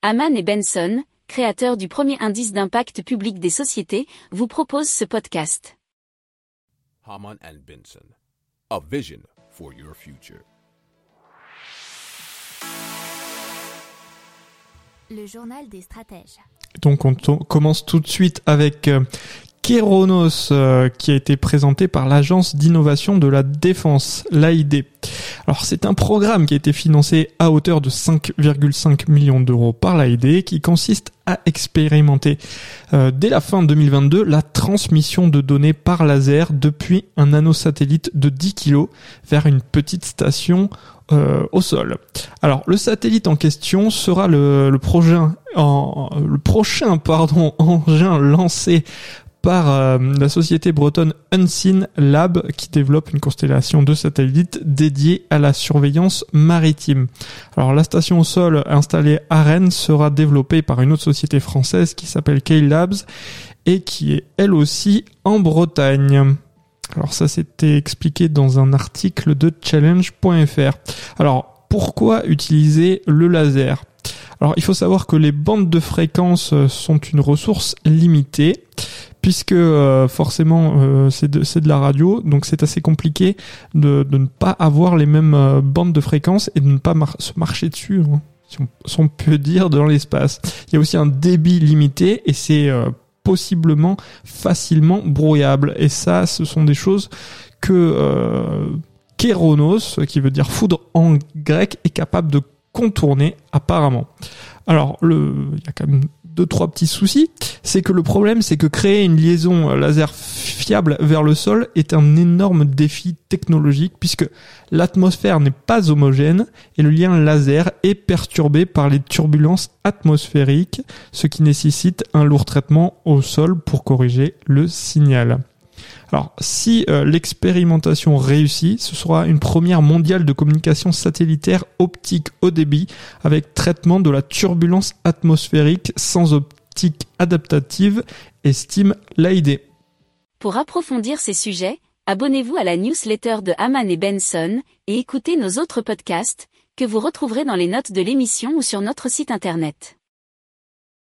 Haman et Benson, créateurs du premier indice d'impact public des sociétés, vous proposent ce podcast. Haman and Benson, a vision for your future. Le journal des stratèges. Donc on commence tout de suite avec euh, Keronos euh, qui a été présenté par l'agence d'innovation de la défense, l'AID. Alors c'est un programme qui a été financé à hauteur de 5,5 millions d'euros par l'AID qui consiste à expérimenter euh, dès la fin 2022 la transmission de données par laser depuis un nanosatellite de 10 kg vers une petite station euh, au sol. Alors le satellite en question sera le, le le prochain engin lancé par euh, la société bretonne Unseen Lab qui développe une constellation de satellites dédiée à la surveillance maritime. Alors la station au sol installée à Rennes sera développée par une autre société française qui s'appelle K-Labs et qui est elle aussi en Bretagne. Alors ça c'était expliqué dans un article de challenge.fr. Alors pourquoi utiliser le laser? Alors il faut savoir que les bandes de fréquence sont une ressource limitée puisque euh, forcément euh, c'est de, la radio, donc c'est assez compliqué de, ne pas avoir les mêmes euh, bandes de fréquence et de ne pas se marcher dessus, hein, si, on, si on peut dire, dans l'espace. Il y a aussi un débit limité et c'est possiblement facilement brouillable. Et ça, ce sont des choses que Kéronos, qui veut dire foudre en grec, est capable de contourner apparemment. Alors, il y a quand même deux trois petits soucis. C'est que le problème, c'est que créer une liaison laser fiable vers le sol est un énorme défi technologique puisque l'atmosphère n'est pas homogène et le lien laser est perturbé par les turbulences atmosphériques, ce qui nécessite un lourd traitement au sol pour corriger le signal. Alors, si euh, l'expérimentation réussit, ce sera une première mondiale de communication satellitaire optique haut débit avec traitement de la turbulence atmosphérique sans optique adaptative, estime l'AID. Pour approfondir ces sujets, abonnez-vous à la newsletter de Haman et Benson et écoutez nos autres podcasts que vous retrouverez dans les notes de l'émission ou sur notre site internet.